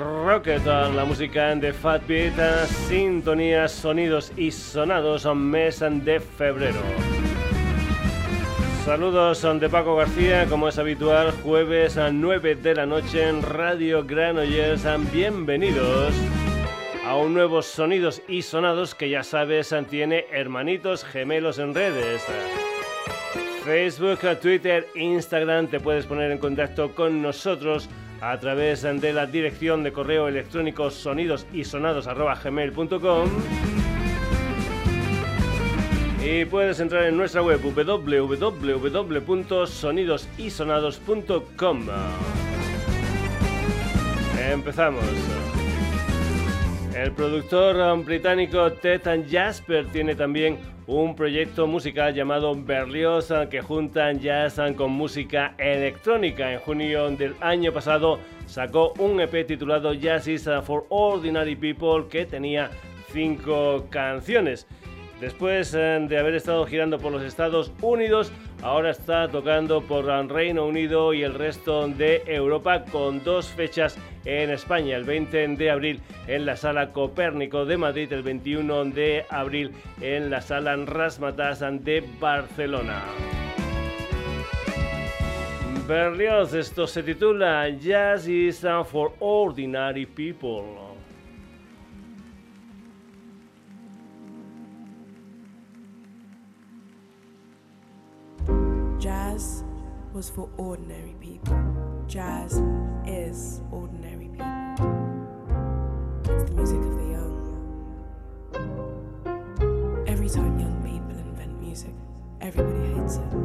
Rocket, la música de Fat Beat, sintonías, sonidos y sonados mes de febrero. Saludos de Paco García, como es habitual, jueves a 9 de la noche en Radio Granollers. Bienvenidos a un nuevo Sonidos y Sonados que ya sabes tiene hermanitos gemelos en redes. Facebook, Twitter, Instagram, te puedes poner en contacto con nosotros a través de la dirección de correo electrónico sonidos y y puedes entrar en nuestra web www.sonidosysonados.com. Empezamos. El productor británico Ted Jasper tiene también un proyecto musical llamado Berlioz que juntan jazz con música electrónica. En junio del año pasado sacó un EP titulado Jazz is for Ordinary People que tenía cinco canciones. Después eh, de haber estado girando por los Estados Unidos, ahora está tocando por Reino Unido y el resto de Europa con dos fechas en España, el 20 de abril en la Sala Copérnico de Madrid, el 21 de abril en la Sala Rasmatas de Barcelona. Berlioz, esto se titula Jazz is for Ordinary People. Jazz was for ordinary people. Jazz is ordinary people. It's the music of the young. Every time young people invent music, everybody hates it.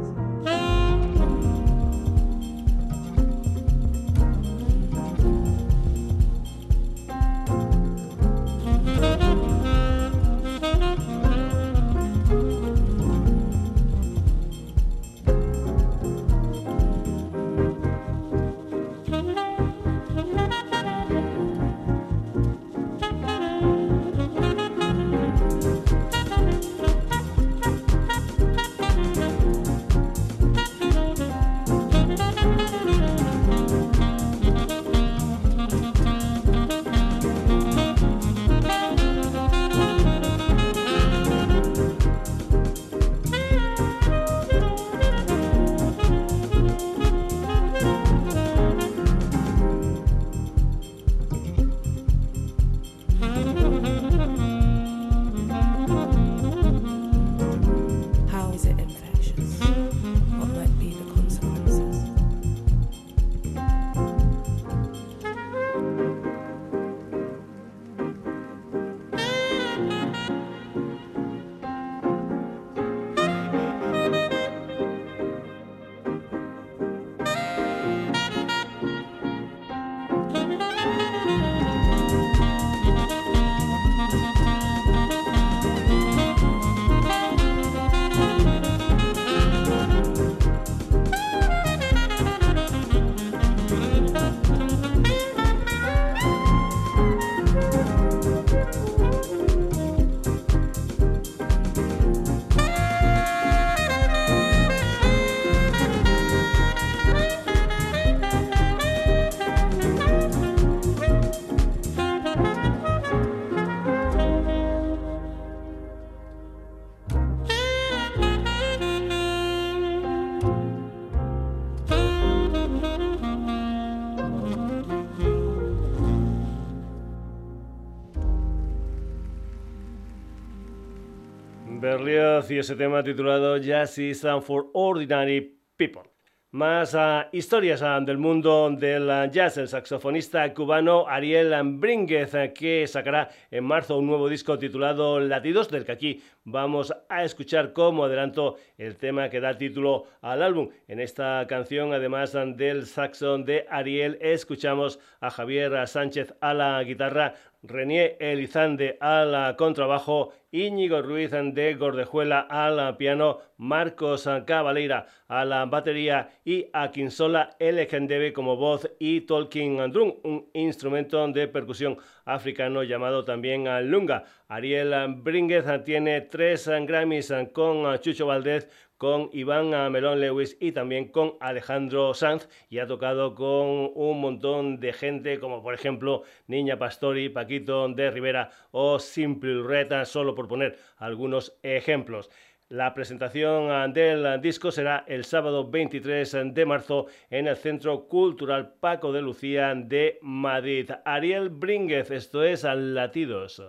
Y ese tema titulado Jazz is for Ordinary People. Más ah, historias ah, del mundo del jazz. El saxofonista cubano Ariel Brínguez, ah, que sacará en marzo un nuevo disco titulado Latidos, del que aquí vamos a escuchar como adelanto el tema que da título al álbum. En esta canción, además del saxo de Ariel, escuchamos a Javier Sánchez a la guitarra, Renier Elizande al contrabajo, Íñigo Ruiz de Gordejuela al piano, Marcos Cabaleira a la batería y Akinsola Elegendebe como voz y Tolkien Drum, un instrumento de percusión africano llamado también Lunga. Ariel Brínguez tiene tres Grammys con Chucho Valdez con Iván Melón Lewis y también con Alejandro Sanz y ha tocado con un montón de gente como por ejemplo Niña Pastori, Paquito de Rivera o Simple Reta, solo por poner algunos ejemplos. La presentación del disco será el sábado 23 de marzo en el Centro Cultural Paco de Lucía de Madrid. Ariel Brínguez, esto es Latidos.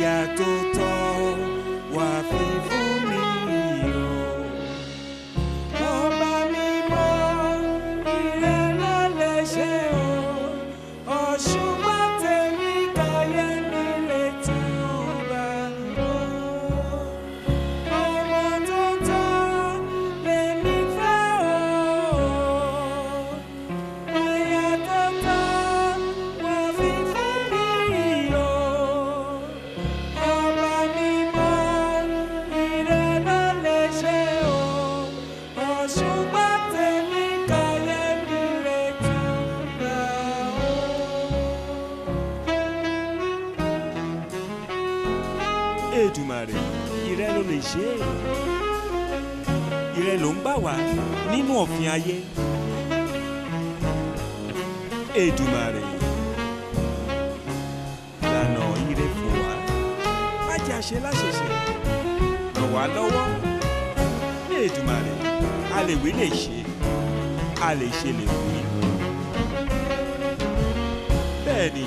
ya tó tán. Ayé. Èdùmàrè lànà ire fún wa. Má jẹ́ àṣẹ láṣẹṣẹ ràn wá lọ́wọ́. Èdùmàrè a lè wí lè ṣe a lè ṣe lè wí. Bẹ́ẹ̀ ni.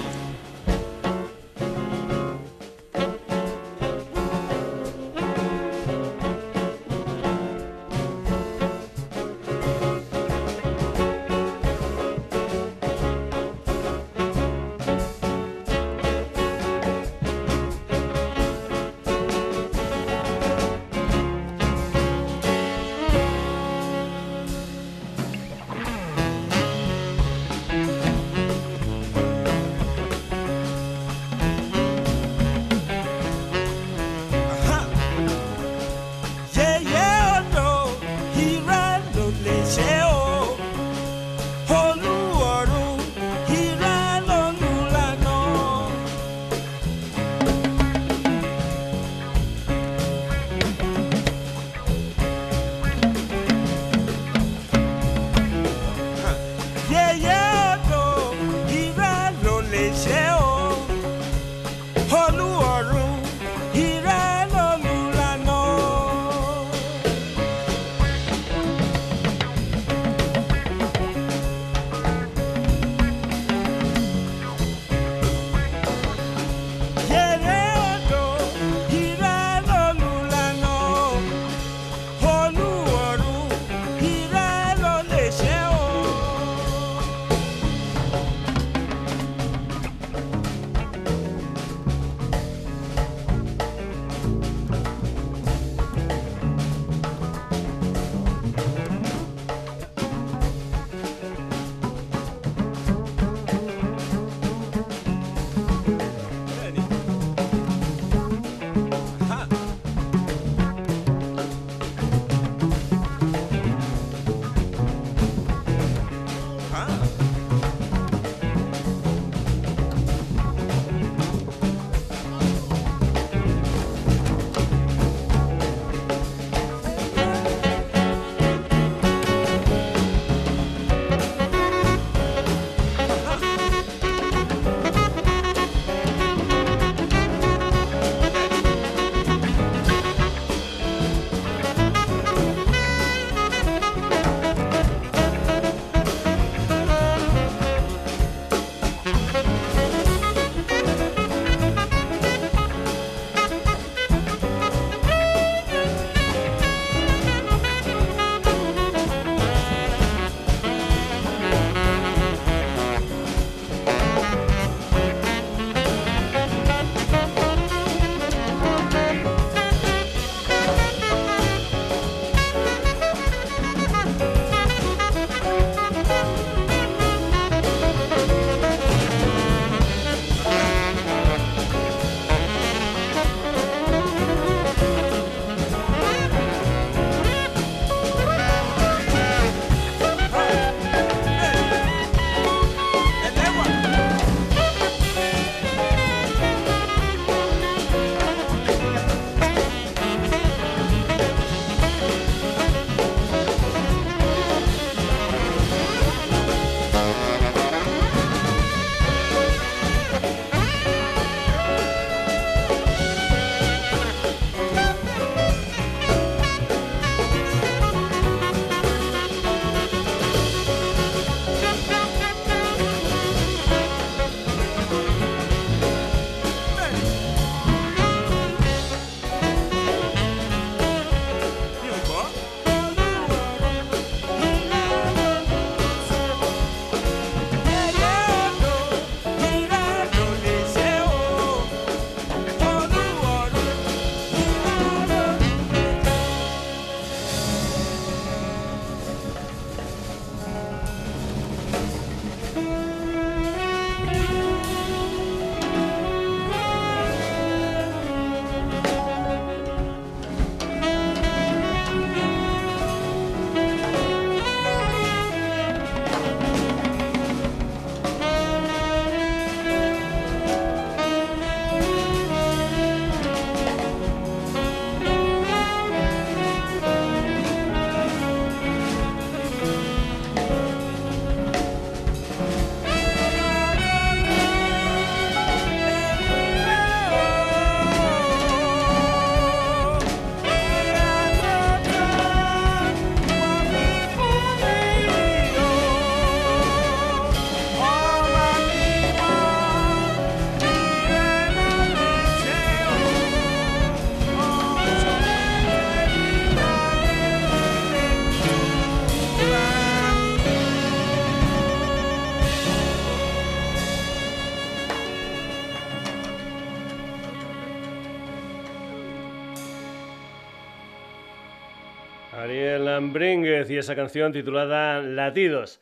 Y esa canción titulada Latidos.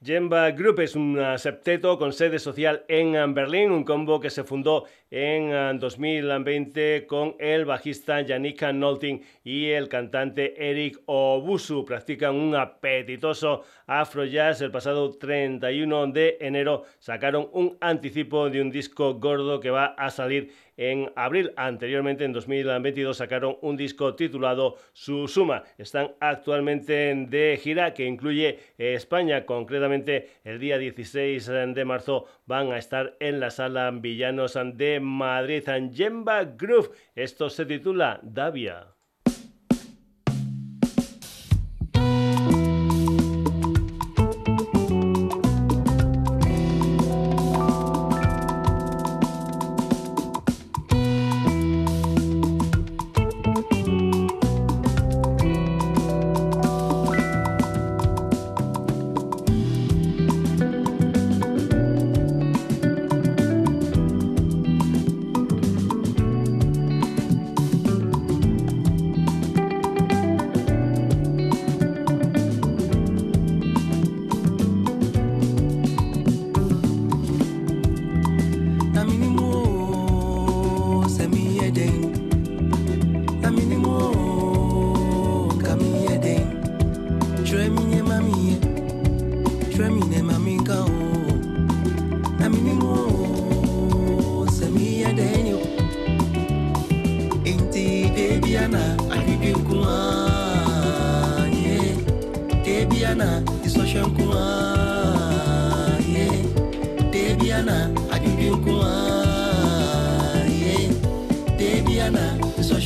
Jemba Group es un septeto con sede social en Berlín, un combo que se fundó en 2020 con el bajista Janika Nolting y el cantante Eric Obusu. Practican un apetitoso afro jazz. El pasado 31 de enero sacaron un anticipo de un disco gordo que va a salir en abril. Anteriormente, en 2022, sacaron un disco titulado Su Suma. Están actualmente de gira que incluye España. Concretamente, el día 16 de marzo van a estar en la sala Villanos de Madrid. Yemba Groove. Esto se titula Davia. biokua, ye, debiana, so.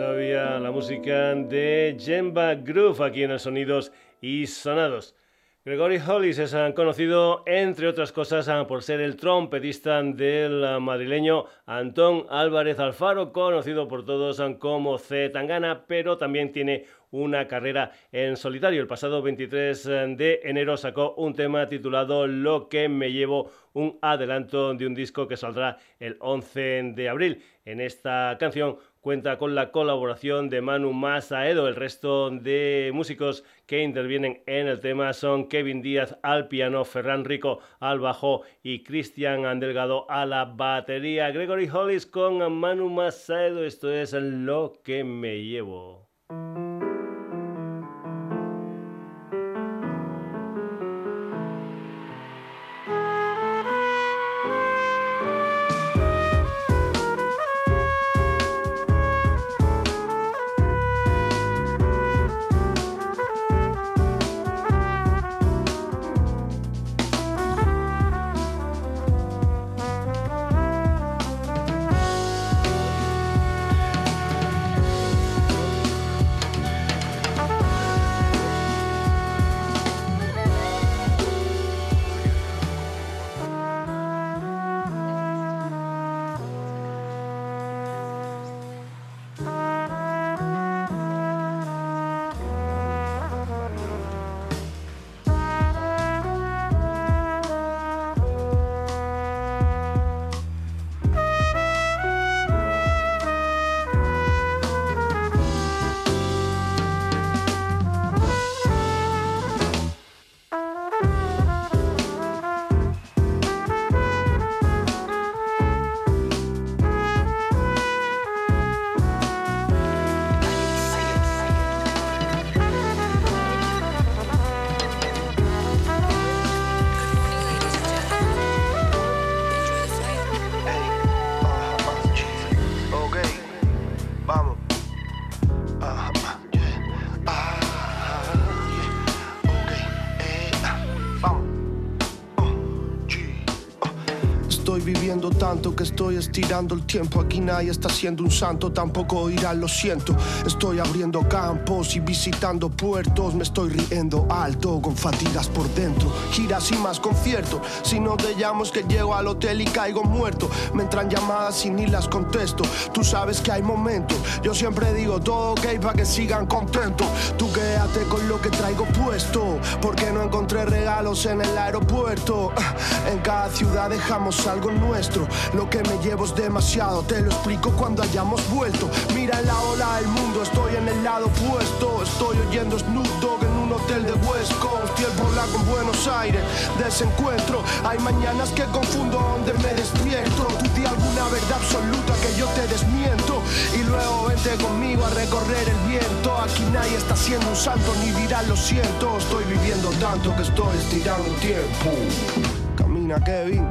De Jemba Groove aquí en los Sonidos y Sonados. Gregory Hollis es ah, conocido, entre otras cosas, ah, por ser el trompetista del ah, madrileño Antón Álvarez Alfaro, conocido por todos como C. Tangana, pero también tiene una carrera en solitario. El pasado 23 de enero sacó un tema titulado Lo que me llevo, un adelanto de un disco que saldrá el 11 de abril. En esta canción cuenta con la colaboración de Manu Masaedo. El resto de músicos que intervienen en el tema son Kevin Díaz al piano, Ferran Rico al bajo y Cristian Andelgado a la batería. Gregory Hollis con Manu Masaedo. Esto es lo que me llevo. Estirando el tiempo. Aquí nadie está siendo un santo, tampoco irá, lo siento. Estoy abriendo campos y visitando puertos. Me estoy riendo alto con fatigas por dentro. Giras y más conciertos. Si no te llamo es que llego al hotel y caigo muerto. Me entran llamadas y ni las contesto. Tú sabes que hay momentos. Yo siempre digo todo ok para que sigan contentos. Tú quédate con lo que traigo puesto. Porque no encontré regalos en el aeropuerto. En cada ciudad dejamos algo nuestro. Lo que me llevo demasiado, te lo explico cuando hayamos vuelto. Mira la ola del mundo, estoy en el lado opuesto. Estoy oyendo Snoop Dogg en un hotel de West Coast. Y el blanco en Buenos Aires, desencuentro. Hay mañanas que confundo donde me despierto. Tú di alguna verdad absoluta que yo te desmiento. Y luego vente conmigo a recorrer el viento. Aquí nadie está siendo un santo ni dirá lo siento. Estoy viviendo tanto que estoy estirando el tiempo. Camina, Kevin.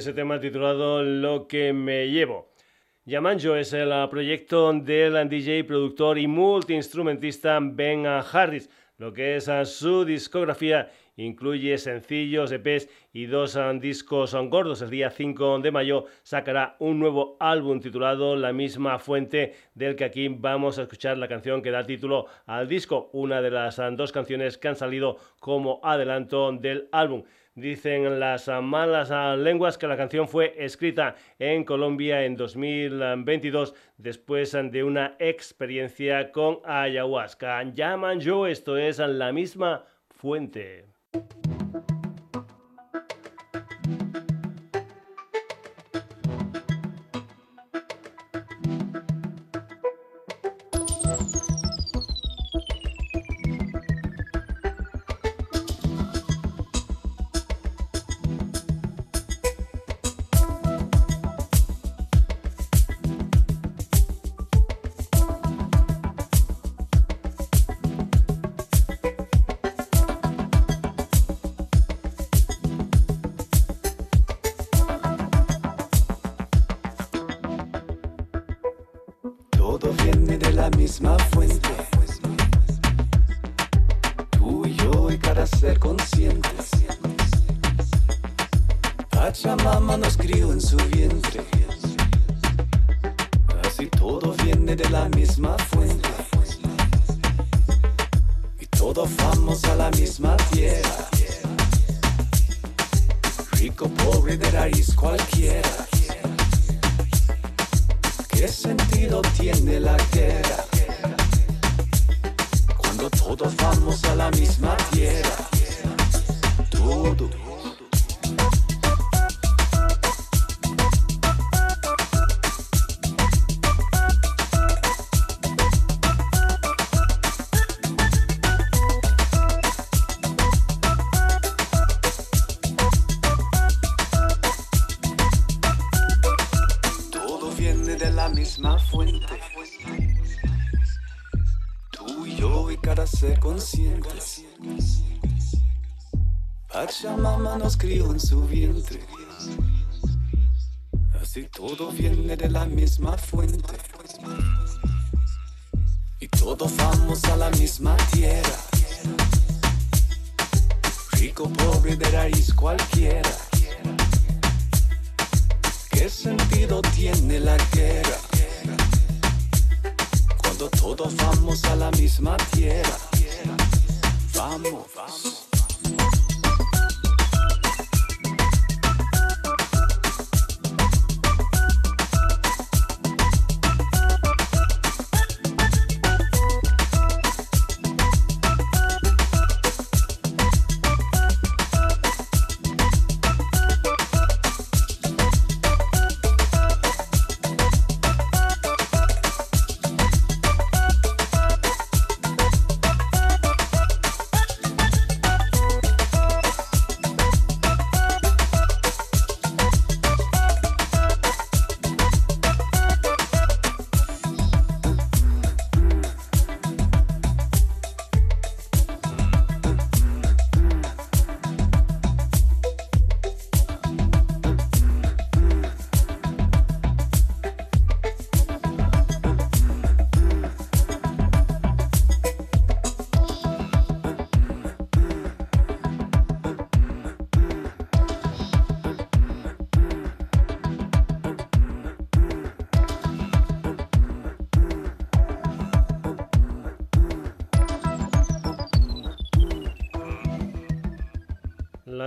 Ese tema titulado Lo que me llevo. Yamanjo es el ah, proyecto del DJ, productor y multiinstrumentista Ben Harris. Lo que es ah, su discografía incluye sencillos, EPs y dos ah, discos gordos. El día 5 de mayo sacará un nuevo álbum titulado La misma fuente, del que aquí vamos a escuchar la canción que da título al disco, una de las dos canciones que han salido como adelanto del álbum. Dicen las malas lenguas que la canción fue escrita en Colombia en 2022 después de una experiencia con ayahuasca. Llaman yo, esto es la misma fuente.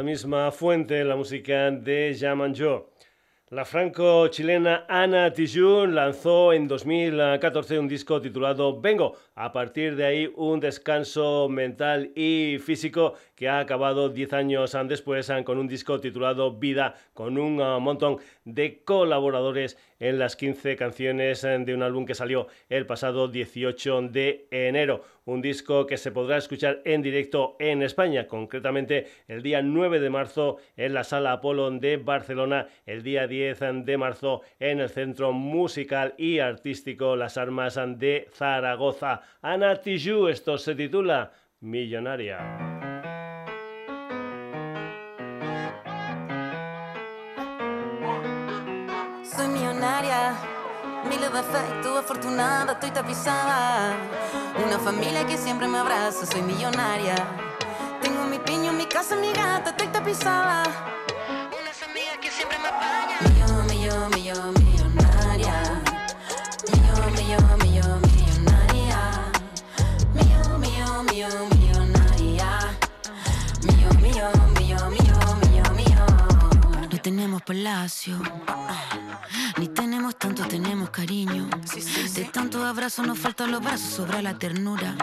Misma fuente, la música de Yaman Joe. La franco-chilena Ana Tijun lanzó en 2014 un disco titulado Vengo. A partir de ahí, un descanso mental y físico que ha acabado 10 años después con un disco titulado Vida, con un montón de colaboradores en las 15 canciones de un álbum que salió el pasado 18 de enero. Un disco que se podrá escuchar en directo en España, concretamente el día 9 de marzo en la Sala Apolo de Barcelona, el día 10 de marzo en el Centro Musical y Artístico Las Armas de Zaragoza. Ana Tijoux, esto se titula Millonaria. Efectos, afortunada, estoy tapizada. Una familia que siempre me abraza, soy millonaria. Tengo mi piño, mi casa, mi gata, estoy tapizada. Una familia que siempre me apaña. Millón, millón, millón, millonaria. Millón, millón, millón, millonaria. Millón, millón, millón, millonaria. Millón, millón, millón, millón, millón, millón. No tenemos palacio ni tanto, tenemos cariño. De tanto abrazo nos faltan los brazos, sobra la ternura.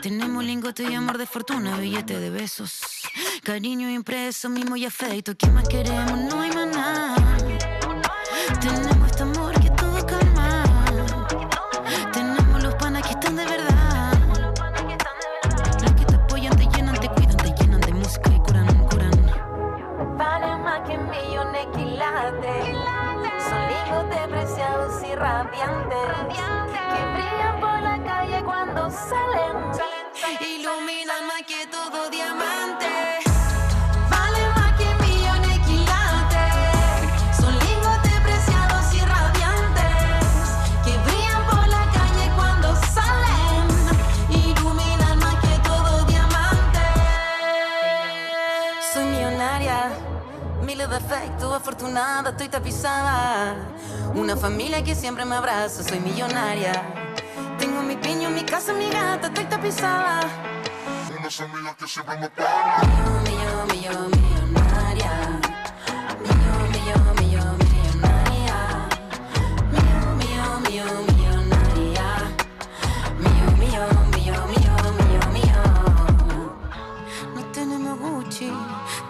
Tenemos lingote y amor de fortuna, billete de besos. Cariño impreso, mimo y afecto. ¿Qué más queremos? No hay más nada. Afortunada, estoy tapizada una familia que siempre me abraza, soy millonaria. Tengo mi piño, mi casa, mi gata, estoy tapizada. Una familia que siempre me. Millón, millón, millón, millonaria. Millón, millonaria. Millón, millonaria. Millón. No tenemos Gucci,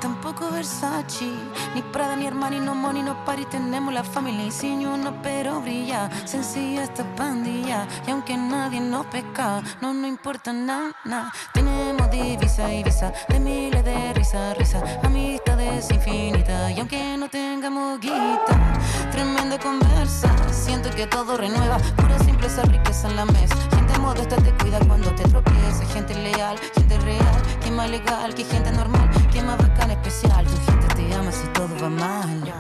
tampoco Versace ni Prada, ni Armani, no money, no party Tenemos la familia. Y sin uno pero brilla. Sencilla esta pandilla. Y aunque nadie nos pesca No nos importa nada, nada. Tenemos divisa y visa De miles de risa, risa. Amistades infinitas. Y aunque no tengamos guita Tremenda conversa. Siento que todo renueva. Pura simpleza, riqueza en la mesa. Gente modesta te cuida cuando te tropiezas. Gente leal, gente real. Que más legal, que gente normal Que más bacán, especial Tu gente te ama si todo va mal.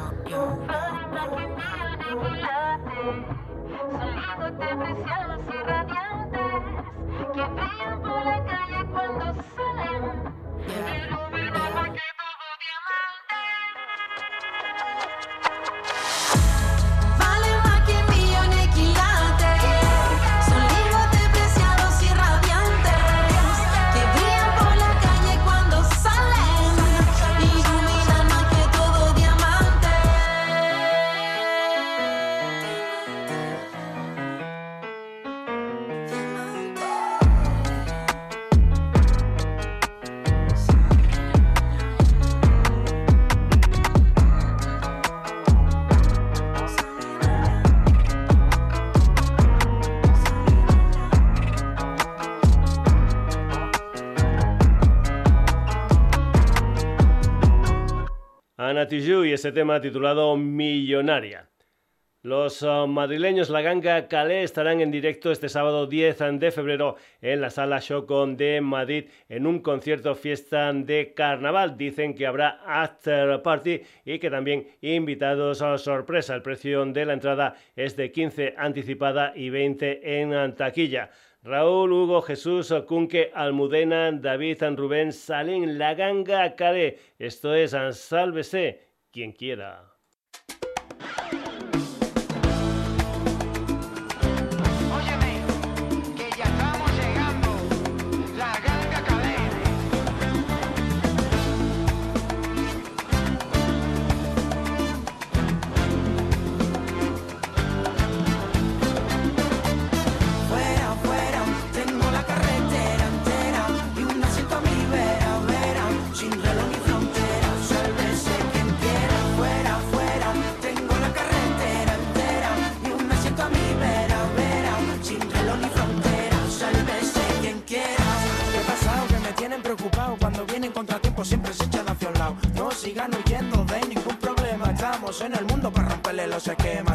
Son preciados y radiantes que brillan por la calle cuando salen. Y ese tema titulado Millonaria. Los uh, madrileños La Ganga Calais estarán en directo este sábado 10 de febrero en la sala Shocon de Madrid en un concierto fiesta de carnaval. Dicen que habrá after party y que también invitados a sorpresa. El precio de la entrada es de 15 anticipada y 20 en taquilla. Raúl, Hugo, Jesús, Cunque, Almudena, David, Rubén, Salín, La Ganga, Calé. Esto es Sálvese quien quiera. en el mundo para romperle los esquemas.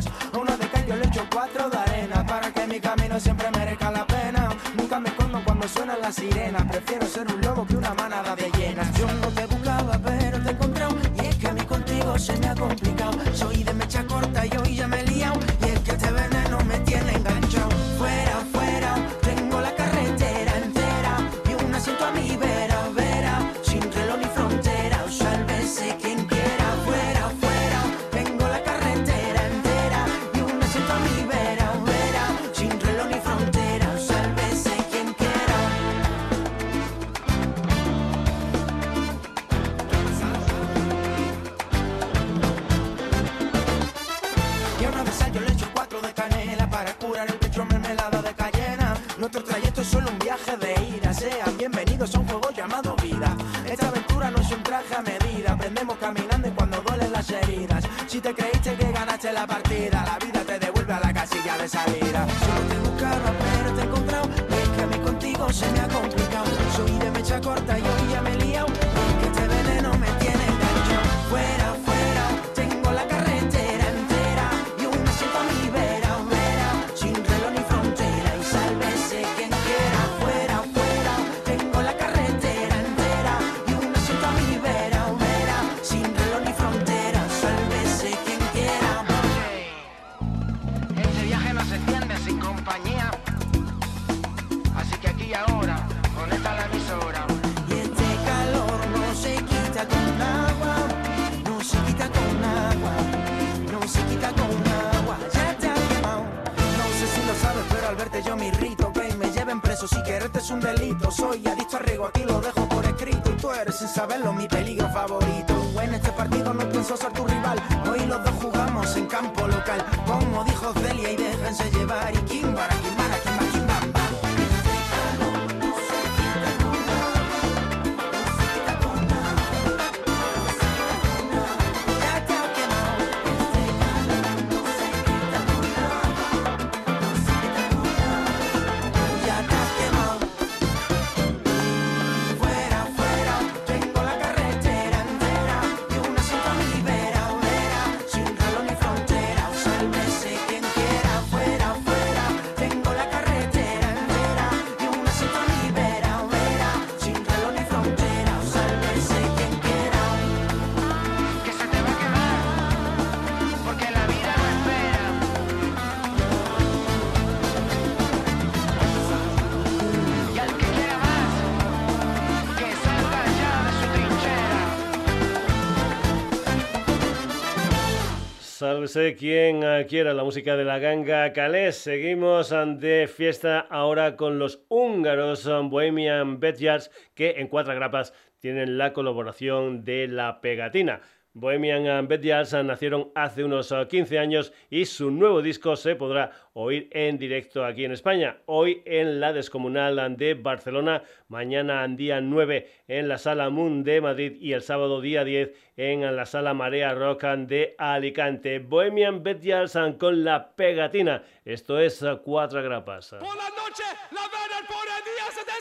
Sálvese quien ah, quiera la música de la ganga calés. Seguimos ah, de fiesta ahora con los húngaros ah, Bohemian Backyards que en cuatro grapas tienen la colaboración de la pegatina. Bohemian Bedias nacieron hace unos ah, 15 años y su nuevo disco se podrá oír en directo aquí en España. Hoy en la Descomunal de Barcelona, mañana día 9 en la Sala Moon de Madrid y el sábado día 10 en la Sala Marea Rock de Alicante. Bohemian Bedias con la pegatina. Esto es ah, Cuatro Grapas. Por la noche, la por el día se.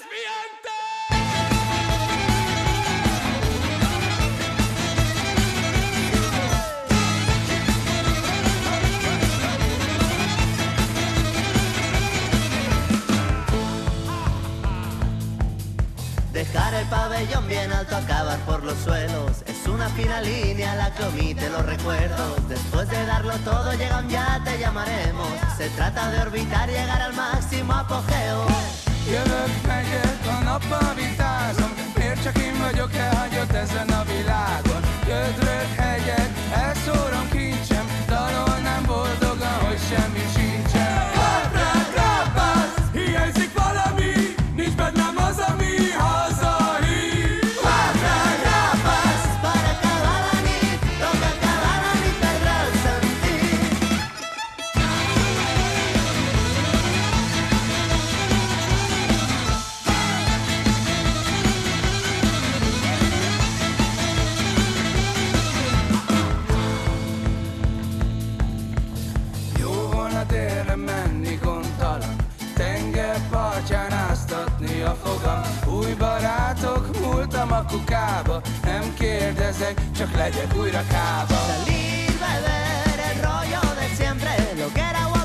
Dejar el pabellón bien alto, acabar por los suelos. Es una fina línea la que omite los recuerdos. Después de darlo todo, llegan ya te llamaremos. Se trata de orbitar, llegar al máximo apogeo. Beleszálltam a kukába, nem kérdezek, csak legyek újra kába. Salir velere, rollo de siempre, lo que era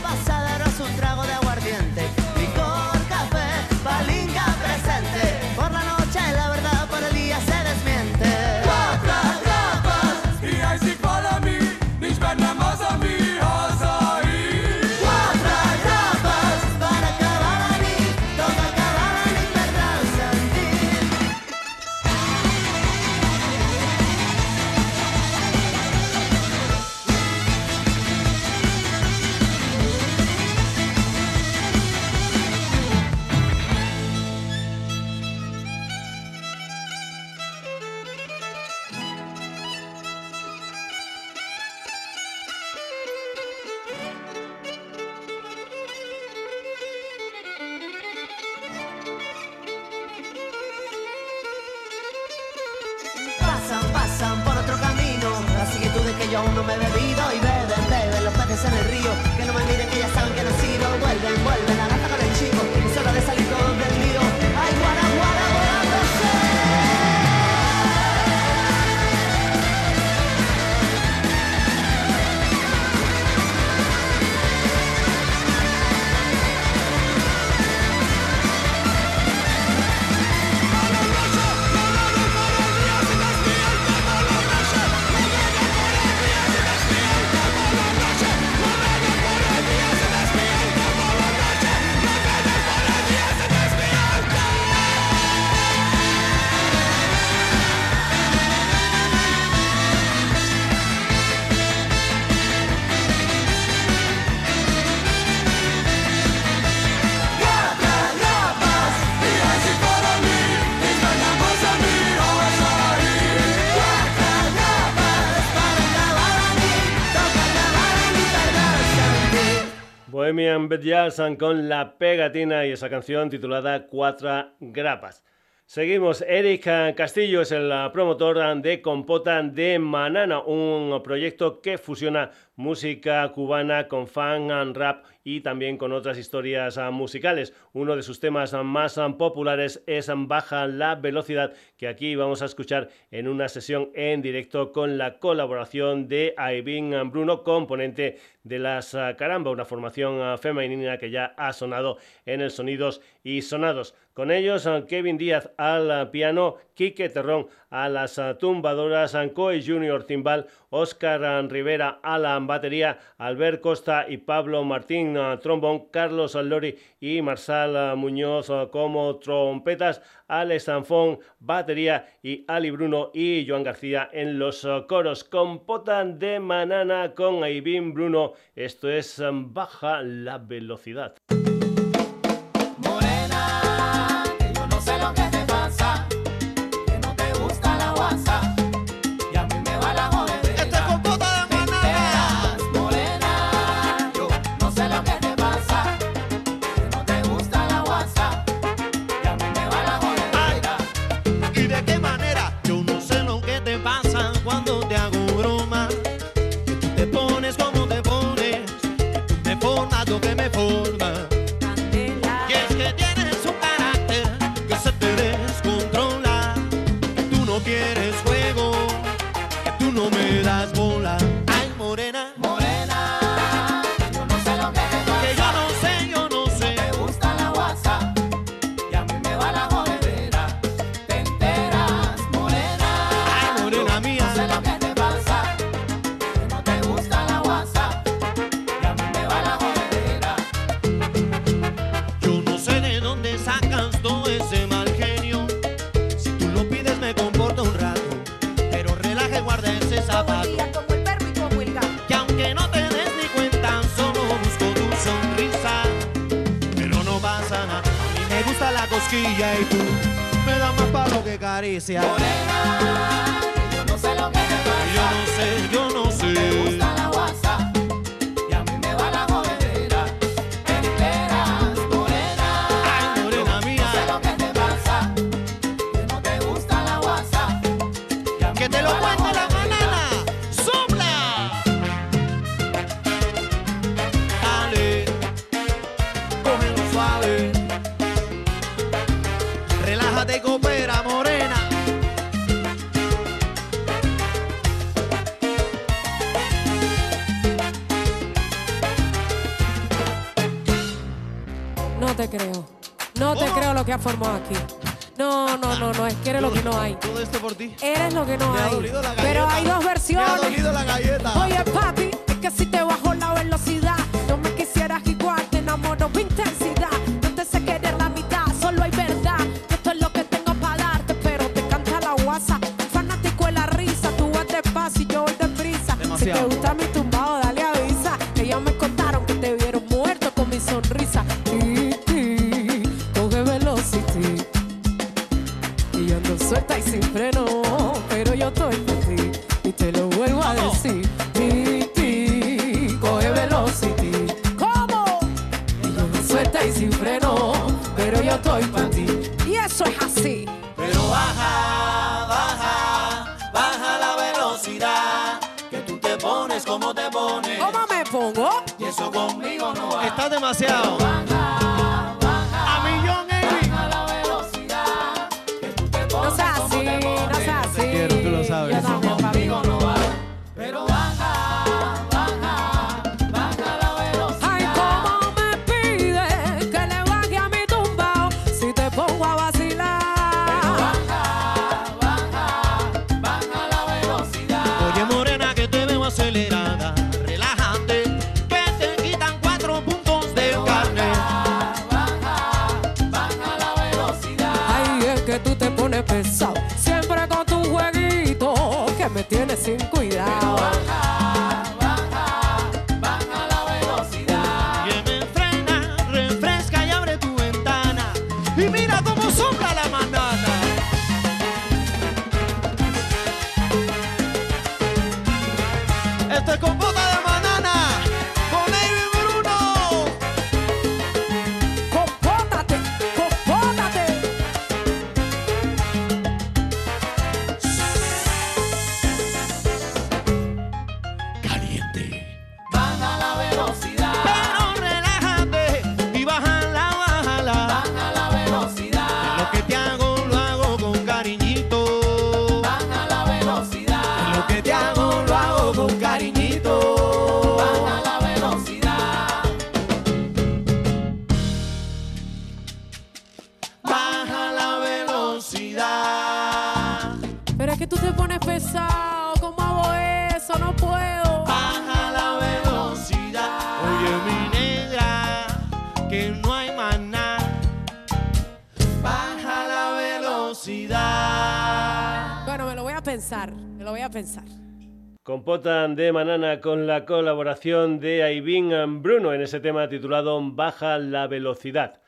Bohemian Bedjazz con la pegatina y esa canción titulada Cuatro Grapas. Seguimos. Eric Castillo es el promotor de Compota de Manana, un proyecto que fusiona música cubana con fan and rap y también con otras historias ah, musicales. Uno de sus temas más ah, populares es Baja la velocidad, que aquí vamos a escuchar en una sesión en directo con la colaboración de Aivin Bruno, componente de las ah, Caramba, una formación femenina que ya ha sonado en el Sonidos y Sonados. Con ellos, Kevin Díaz al piano, Quique Terrón a las tumbadoras, Coy Junior Timbal, Oscar Rivera a la batería, Albert Costa y Pablo Martín trombón, Carlos Lori y Marsal Muñoz como trompetas, Alex Sanfón batería y Ali Bruno y Joan García en los coros. Compotan de Manana con Aibin Bruno. Esto es Baja la Velocidad. pones. ¿Cómo me pongo? Y eso conmigo no va. Estás demasiado. de Manana con la colaboración de Aivin Bruno en ese tema titulado Baja la velocidad.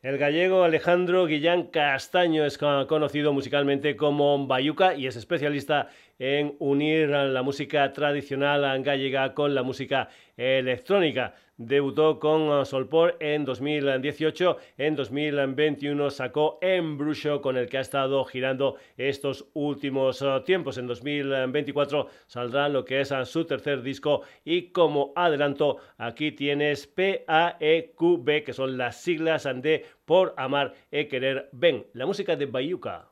El gallego Alejandro Guillán Castaño es conocido musicalmente como Bayuca y es especialista en unir la música tradicional gallega con la música electrónica. Debutó con uh, Solpor en 2018, en 2021 sacó Embrujo con el que ha estado girando estos últimos uh, tiempos. En 2024 saldrá lo que es uh, su tercer disco y como adelanto aquí tienes PAEQB que son las siglas de Por Amar e Querer Ven, la música de Bayuca.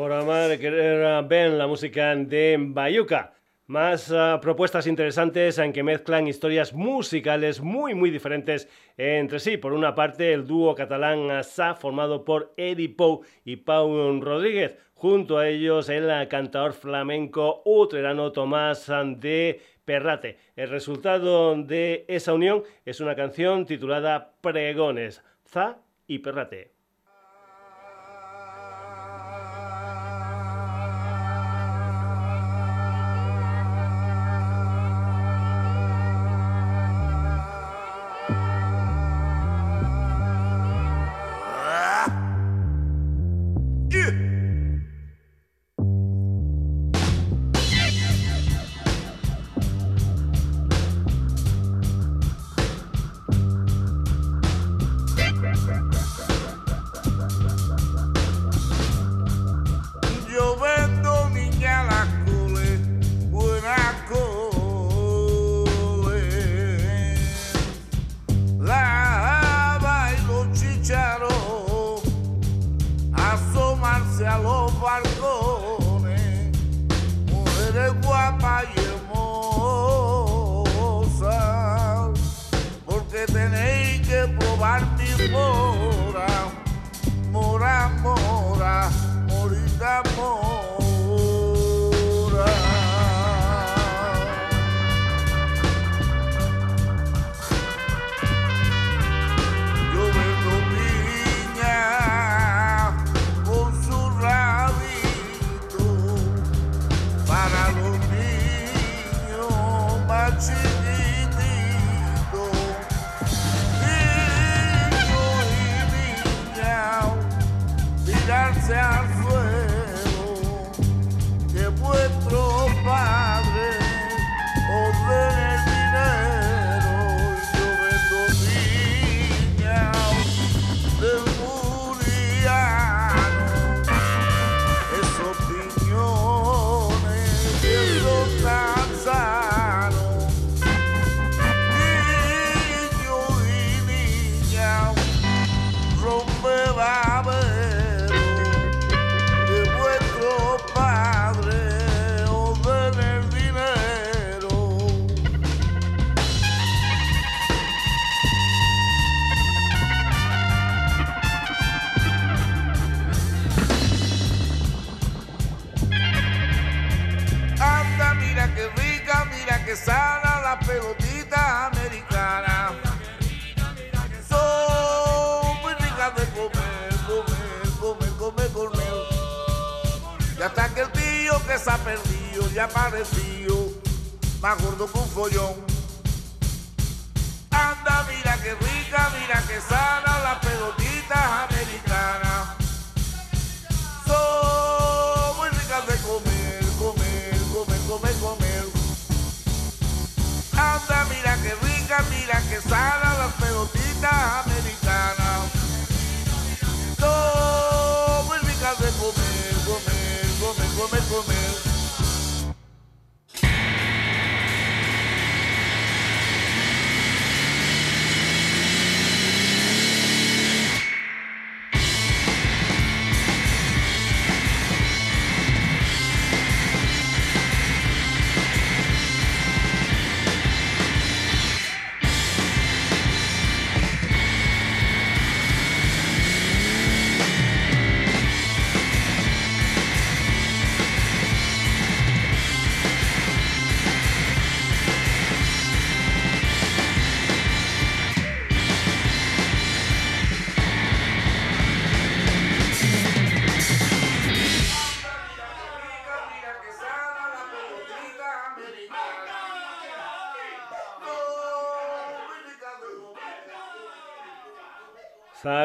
Por amar, querer ver la música de Bayuca. Más ah, propuestas interesantes en que mezclan historias musicales muy muy diferentes entre sí. Por una parte, el dúo catalán Asa, formado por Eddie Pou y Pau Rodríguez. Junto a ellos, el cantador flamenco utrerano Tomás de Perrate. El resultado de esa unión es una canción titulada Pregones, Za y Perrate.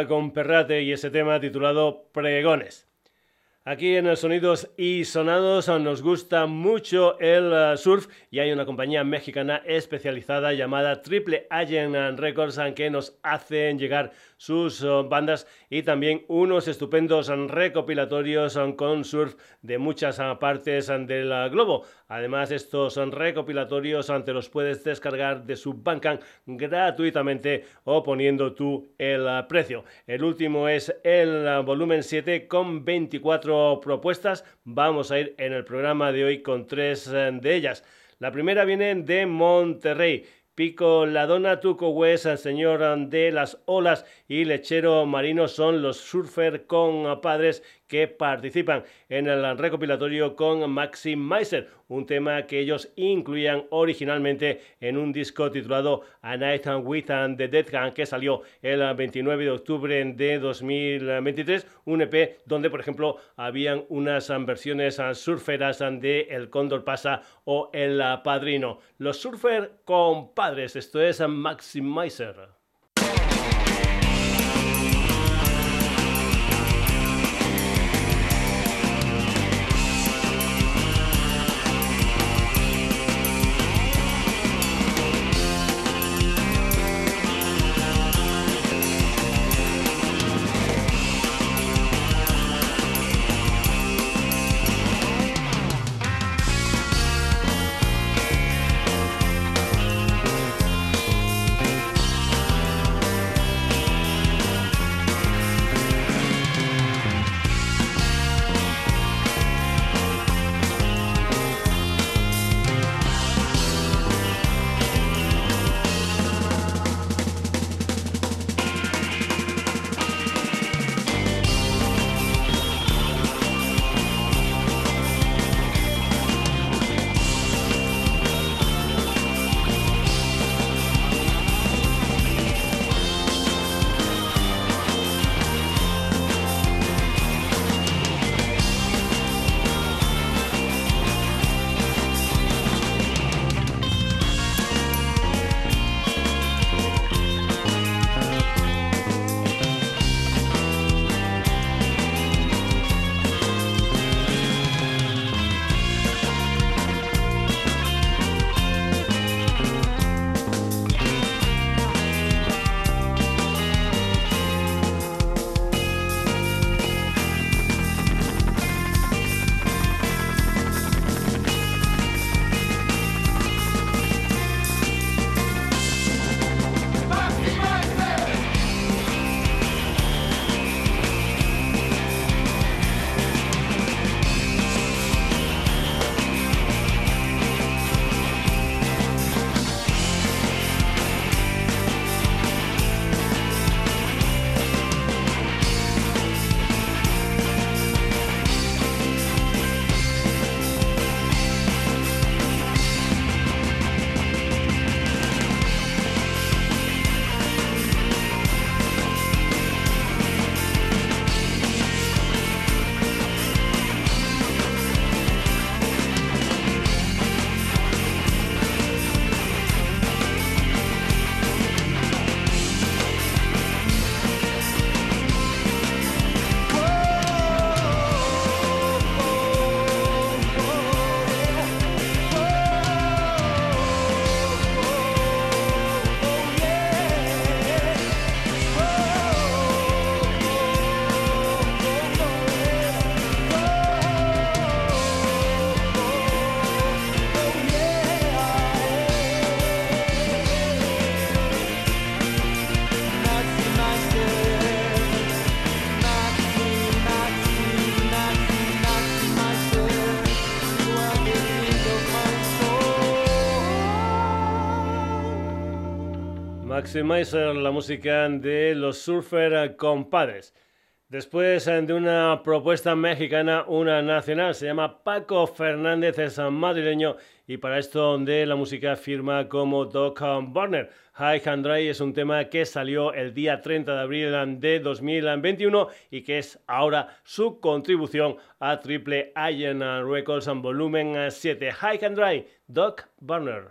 Con Perrate y ese tema titulado Pregones. Aquí en el Sonidos y Sonados nos gusta mucho el eh, surf y hay una compañía mexicana especializada llamada Triple Agent Records que nos hacen llegar sus eh, bandas y también unos estupendos recopilatorios con surf de muchas partes del globo. Además, estos recopilatorios ante los puedes descargar de su Bandcamp gratuitamente o poniendo tú el precio. El último es el volumen 7 con 24 propuestas. Vamos a ir en el programa de hoy con tres de ellas. La primera viene de Monterrey. Pico, la dona, Tuco West, el señor de las olas y lechero marino son los surfer con padres que participan en el recopilatorio con Maxim Meiser, un tema que ellos incluían originalmente en un disco titulado A Night with the Dead Gun que salió el 29 de octubre de 2023, un EP donde por ejemplo habían unas versiones surferas de El Cóndor Pasa o El Padrino. Los surfer compadres, esto es Maxim Maximizer, la música de los Surfer Compadres. Después de una propuesta mexicana, una nacional, se llama Paco Fernández, es madrileño y para esto de la música firma como Doc Burner. High and Dry es un tema que salió el día 30 de abril de 2021 y que es ahora su contribución a Triple Iron Records en volumen 7. High and Dry, Doc Burner.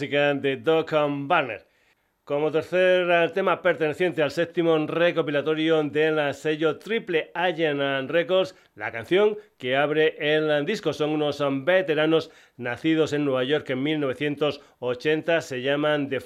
Música de Doc Banner. Como tercer tema perteneciente al séptimo recopilatorio del sello Triple Allen Records, la canción que abre el disco son unos veteranos nacidos en Nueva York en 1980, se llaman The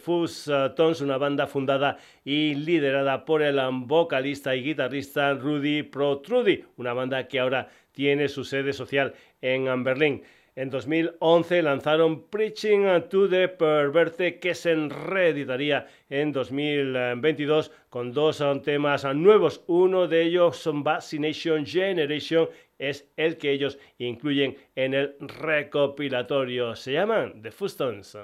Tones, una banda fundada y liderada por el vocalista y guitarrista Rudy Protrudy, una banda que ahora tiene su sede social en Berlín. En 2011 lanzaron Preaching to the Perverte que se reeditaría en 2022 con dos temas nuevos. Uno de ellos, Vaccination Generation, es el que ellos incluyen en el recopilatorio. Se llaman The Fustons.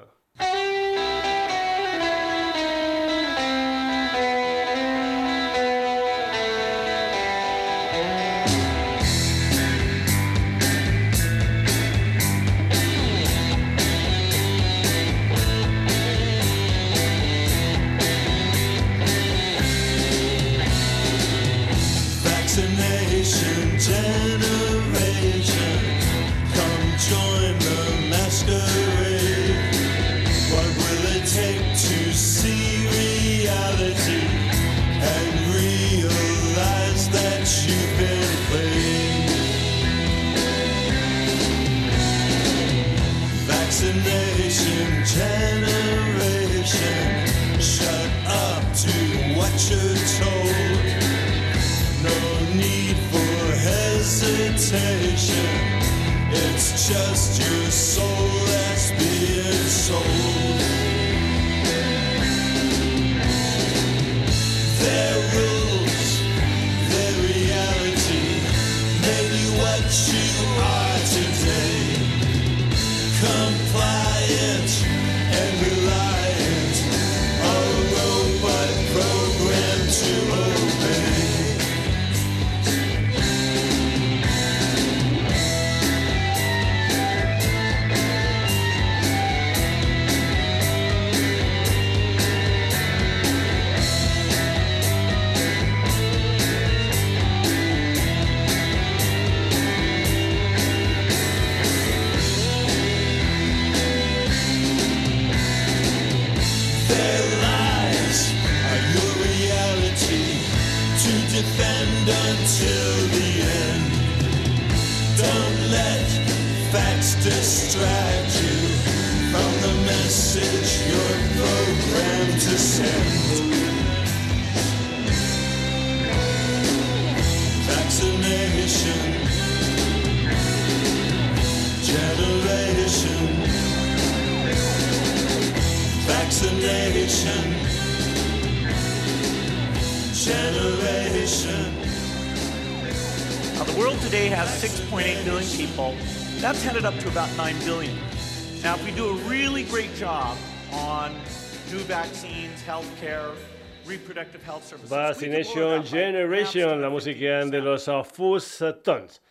Vaccination Generation, la música de los uh, Tones.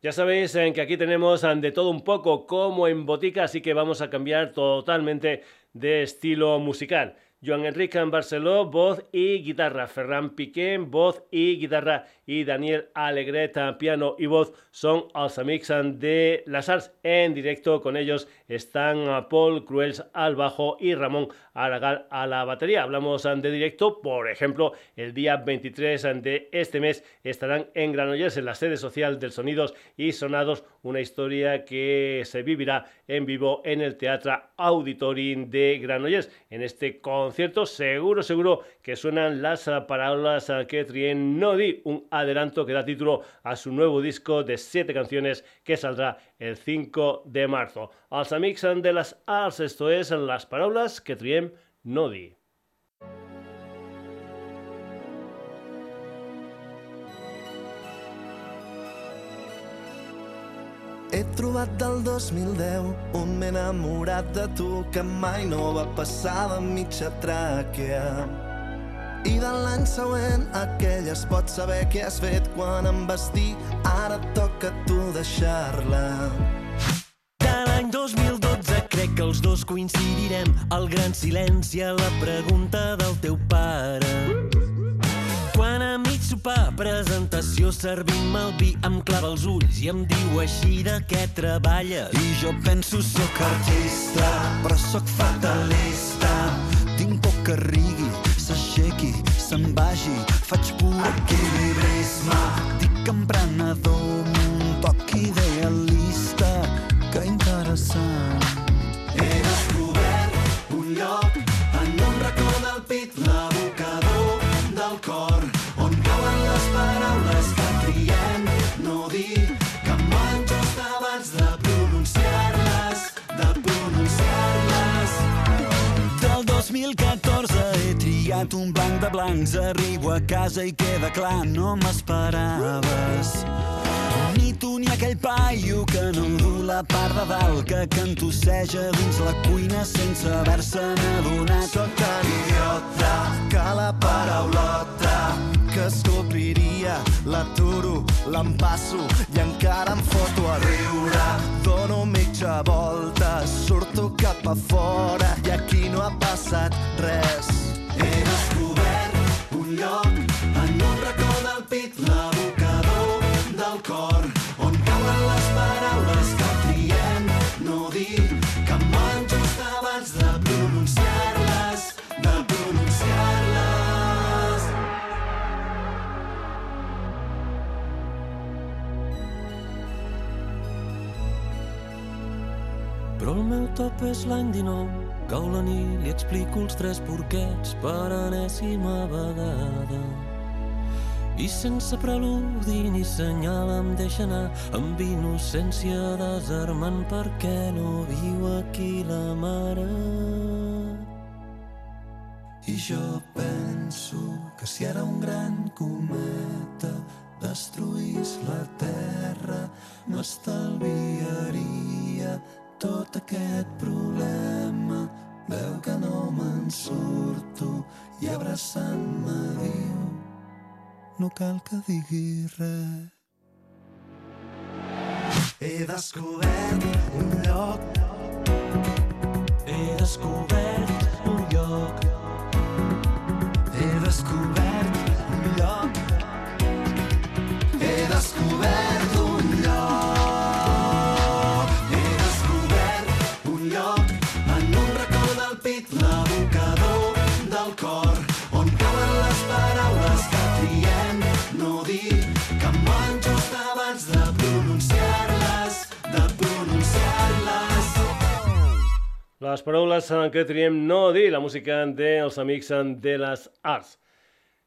Ya sabéis en que aquí tenemos de todo un poco como en botica, así que vamos a cambiar totalmente de estilo musical. Joan Enrique Barceló, voz y guitarra. Ferran Piqué, voz y guitarra. Y Daniel Alegreta, piano y voz, son amigos de Las Arts en directo. Con ellos están Paul Cruels al bajo y Ramón Aragal a la batería. Hablamos de directo, por ejemplo, el día 23 de este mes estarán en Granollers, en la sede social del Sonidos y Sonados, una historia que se vivirá en vivo en el Teatro Auditorium de Granollers. En este concierto cierto, seguro, seguro que suenan las palabras que Trien no di, un adelanto que da título a su nuevo disco de siete canciones que saldrá el 5 de marzo. Als amics de las arts, esto es las palabras que Trien no di. He trobat del 2010 un m'he enamorat de tu que mai no va passar de mitja tràquea. I de l'any següent aquell es pot saber què has fet quan em vas dir ara toca tu deixar-la. De l'any 2012 crec que els dos coincidirem el gran silenci a la pregunta del teu pare. Quan a mig sopar, presentació, servim el vi, em clava els ulls i em diu així de què treballa. I jo penso sóc artista, però sóc fatalista. Tinc por que rigui, s'aixequi, se'n vagi, faig pur equilibrisme. Dic emprenedor, un toc idealista, que interessant. He triat un blanc de blancs, arribo a casa i queda clar, no m'esperaves. Ni tu ni aquell paio que no du la part de dalt que cantosseja dins la cuina sense haver-se'n adonat. Soc tan idiota que la paraulota que escopiria l'aturo, l'empasso i encara em foto a riure. Dono mitja volta, surto cap a fora i aquí no ha passat res. He descobert un lloc en un racó del pit, l'abocador del cor, on cauen les paraules que triem no dir, que em van just abans de pronunciar-les, de pronunciar-les. Però el meu top és l'any 19, cau la nit i explico els tres porquets per enèsima vegada. I sense preludi ni senyal em deixa anar amb innocència desarmant perquè no viu aquí la mare. I jo penso que si ara un gran cometa destruís la Terra m'estalviaria tot aquest problema veu que no me'n surto i abraçant-me diu no cal que digui res. He descobert un lloc. He descobert Les paraules que triem no dir, la música dels amics de las arts.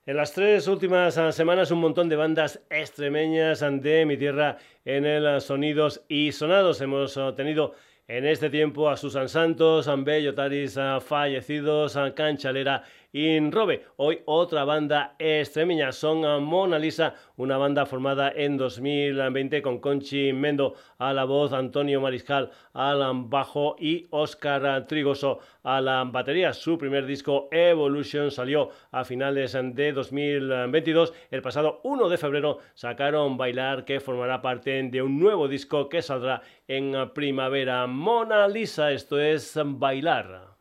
En las tres últimas semanas un montón de bandas extremeñas de mi tierra en el Sonidos y Sonados. Hemos tenido en este tiempo a Susan Santos, a Bello Taris, a Fallecidos, a Canchalera Inrobe. Hoy otra banda extremeña son Mona Lisa, una banda formada en 2020 con Conchi Mendo a la voz, Antonio Mariscal al bajo y Oscar Trigoso a la batería. Su primer disco Evolution salió a finales de 2022. El pasado 1 de febrero sacaron Bailar que formará parte de un nuevo disco que saldrá en primavera. Mona Lisa, esto es Bailar.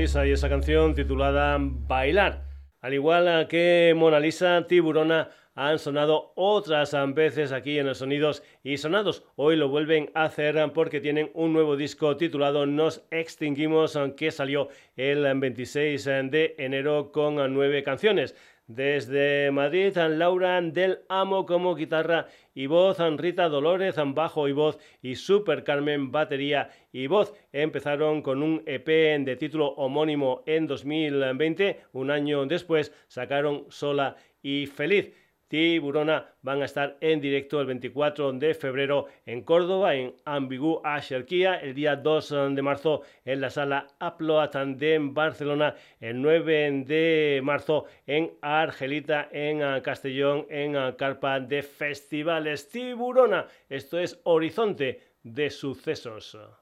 Y esa canción titulada Bailar. Al igual que Mona Lisa, Tiburona han sonado otras veces aquí en los Sonidos y Sonados. Hoy lo vuelven a hacer porque tienen un nuevo disco titulado Nos Extinguimos que salió el 26 de enero con nueve canciones. Desde Madrid, Laura del Amo como guitarra y voz, Rita Dolores bajo y voz y Super Carmen batería y voz. Empezaron con un EP de título homónimo en 2020, un año después sacaron Sola y Feliz. Tiburona van a estar en directo el 24 de febrero en Córdoba, en Ambigu Asherquía, el día 2 de marzo en la sala Aploatan de Barcelona, el 9 de marzo en Argelita, en Castellón, en Carpa de Festivales. Tiburona, esto es Horizonte de Sucesos.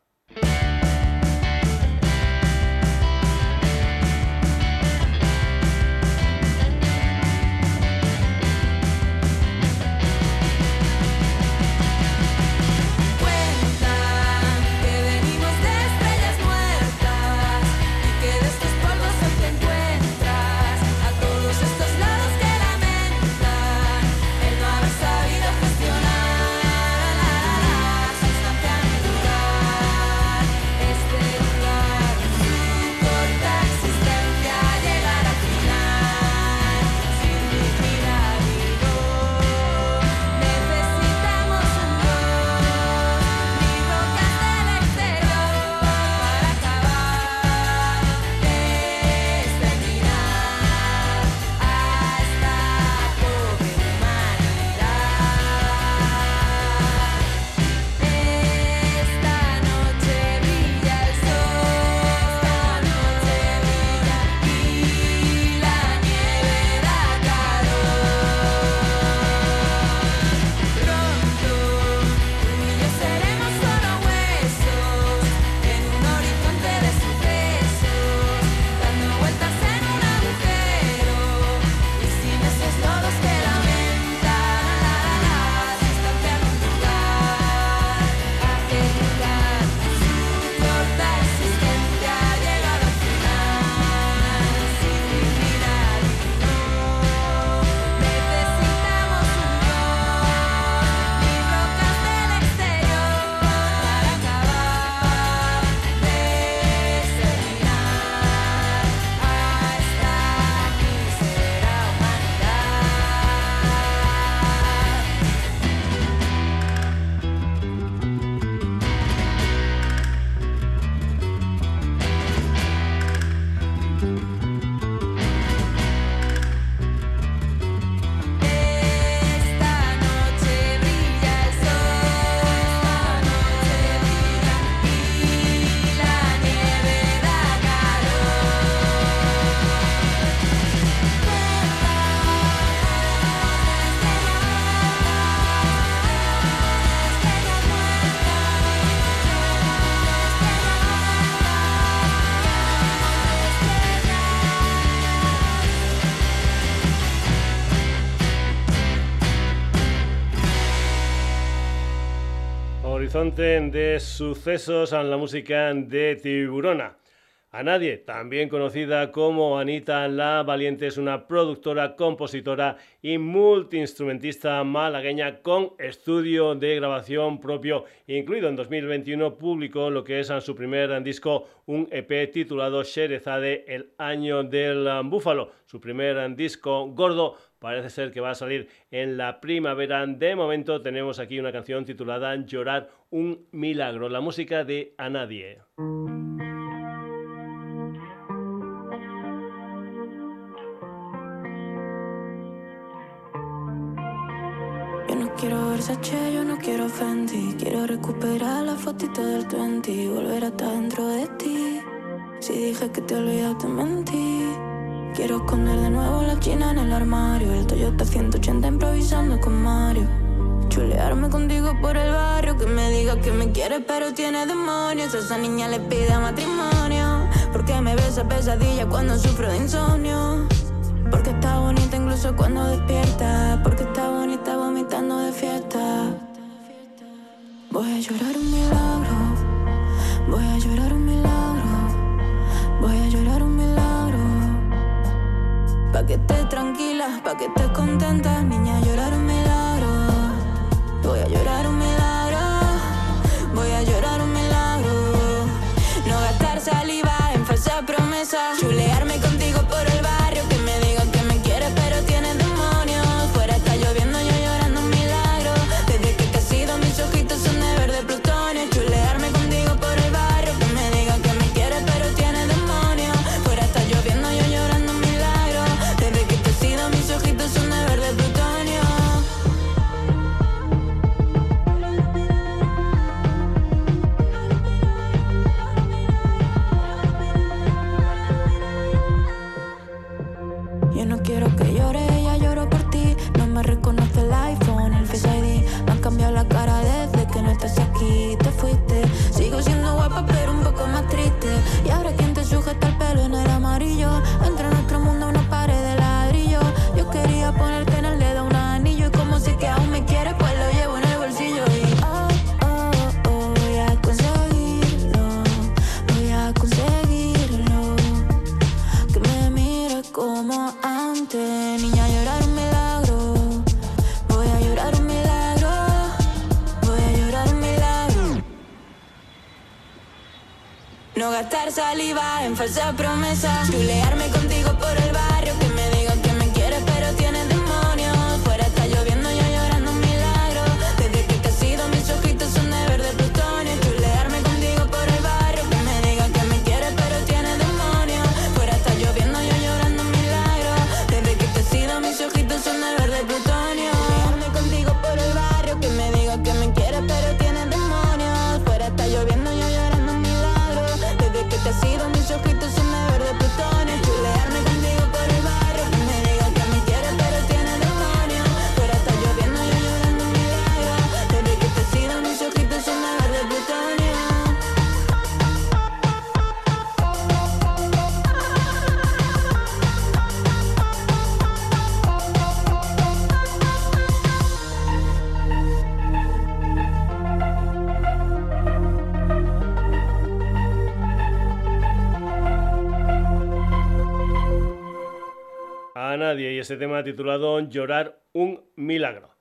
De sucesos en la música de Tiburona. A nadie, también conocida como Anita La Valiente, es una productora, compositora y multiinstrumentista malagueña con estudio de grabación propio, incluido en 2021 publicó lo que es su primer disco, un EP titulado Sherezade, el año del búfalo, su primer disco gordo parece ser que va a salir en la primavera. De momento tenemos aquí una canción titulada Llorar un milagro, la música de A Nadie. Quiero Versace, yo no quiero Fenty Quiero recuperar la fotito del 20 Y volver a estar dentro de ti Si dije que te olvidé, te mentí Quiero esconder de nuevo la china en el armario. El Toyota 180 improvisando con Mario. Chulearme contigo por el barrio. Que me diga que me quiere, pero tiene demonios. esa niña le pide matrimonio. Porque me besa pesadilla cuando sufro de insomnio. Porque está bonita incluso cuando despierta. Porque está bonita vomitando de fiesta. Voy a llorar un milagro. Voy a llorar un milagro. Voy a llorar un milagro. Pa' que estés tranquila, pa' que estés contenta, niña, llorar un milagro. Voy a llorar un milagro, saliva en tema titulado Llorar un milagro.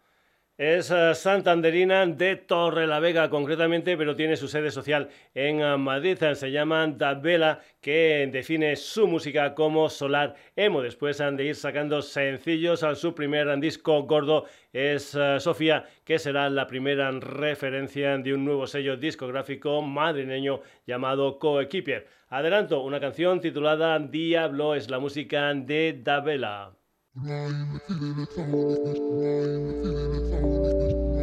Es eh, santanderina de Torrelavega concretamente, pero tiene su sede social en eh, Madrid. Se llama Da Vela, que define su música como solar emo. Después han de ir sacando sencillos a su primer disco gordo es eh, Sofía, que será la primera referencia de un nuevo sello discográfico madrileño llamado Coequipier. Adelanto, una canción titulada Diablo es la música de Da Vela. Nein, viele Frauen ist nicht, nein, viele Frauen ist nicht.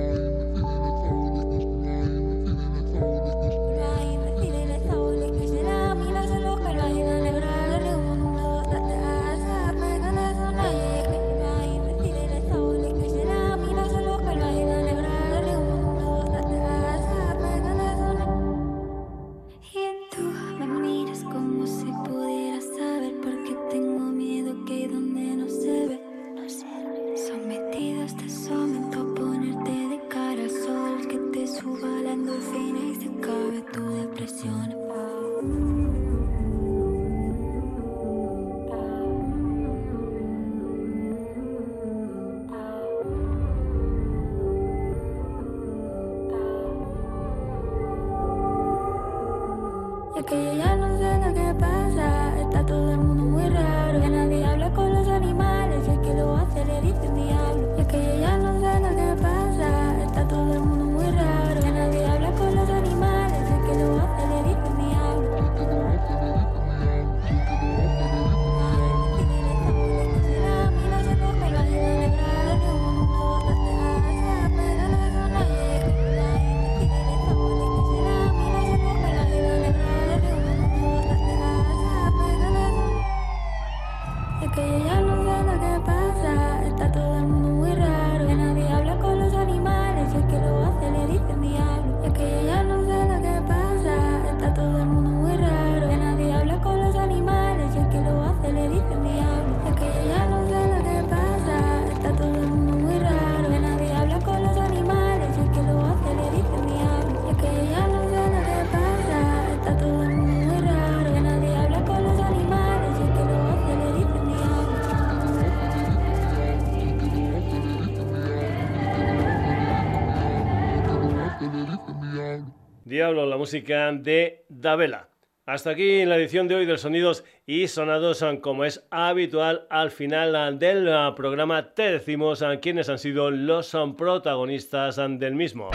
Música de Davela. Hasta aquí la edición de hoy de Sonidos y Sonados, como es habitual al final del programa te decimos quiénes han sido los protagonistas del mismo.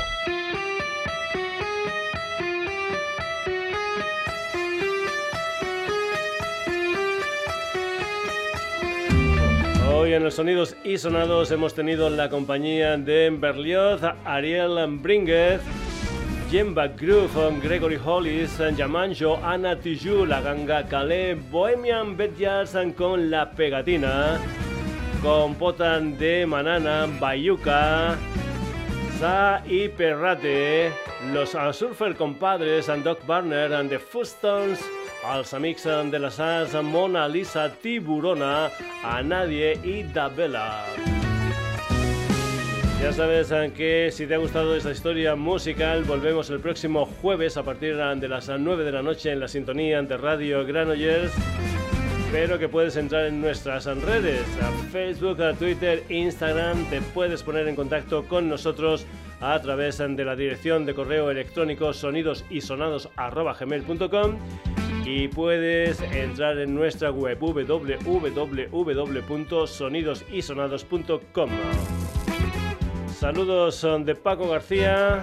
Hoy en los Sonidos y Sonados hemos tenido la compañía de Berlioz, Ariel Bringuez, Jemba Groove, Gregory Hollis, Yamanjo, Ana Tijoux, La Ganga Calais, Bohemian Bedjazz con La Pegatina, Compotan de Manana, Bayuca, Sa y Perrate, Los Surfer Compadres, Doc Barner, and The Fustons, als amics de la SAS, Mona Lisa Tiburona, a Nadie y Dabela. Ya sabes que si te ha gustado esta historia musical, volvemos el próximo jueves a partir de las 9 de la noche en la sintonía de Radio Granollers. Pero que puedes entrar en nuestras redes, a Facebook, a Twitter, Instagram, te puedes poner en contacto con nosotros a través de la dirección de correo electrónico sonidosisonados.gmail.com y puedes entrar en nuestra web www.sonidosysonados.com. Saludos de Paco García.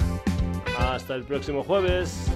Hasta el próximo jueves.